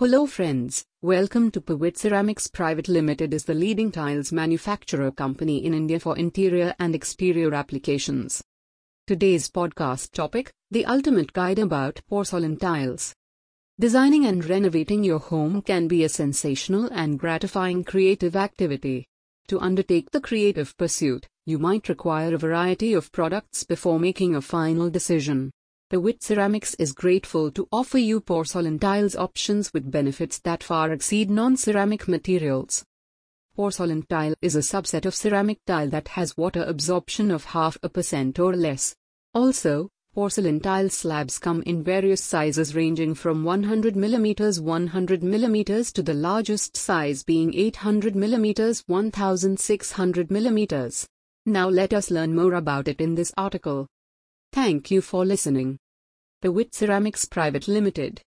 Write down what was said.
Hello friends, welcome to Pavit Ceramics Private Limited is the leading tiles manufacturer company in India for interior and exterior applications. Today's podcast topic, the ultimate guide about porcelain tiles. Designing and renovating your home can be a sensational and gratifying creative activity. To undertake the creative pursuit, you might require a variety of products before making a final decision. Pavit Ceramics is grateful to offer you porcelain tiles options with benefits that far exceed non-ceramic materials. Porcelain tile is a subset of ceramic tile that has water absorption of half a percent or less. Also, porcelain tile slabs come in various sizes ranging from 100 mm 100 mm to the largest size being 800 mm 1600 mm. Now let us learn more about it in this article. Thank you for listening. Pavit Ceramics Private Limited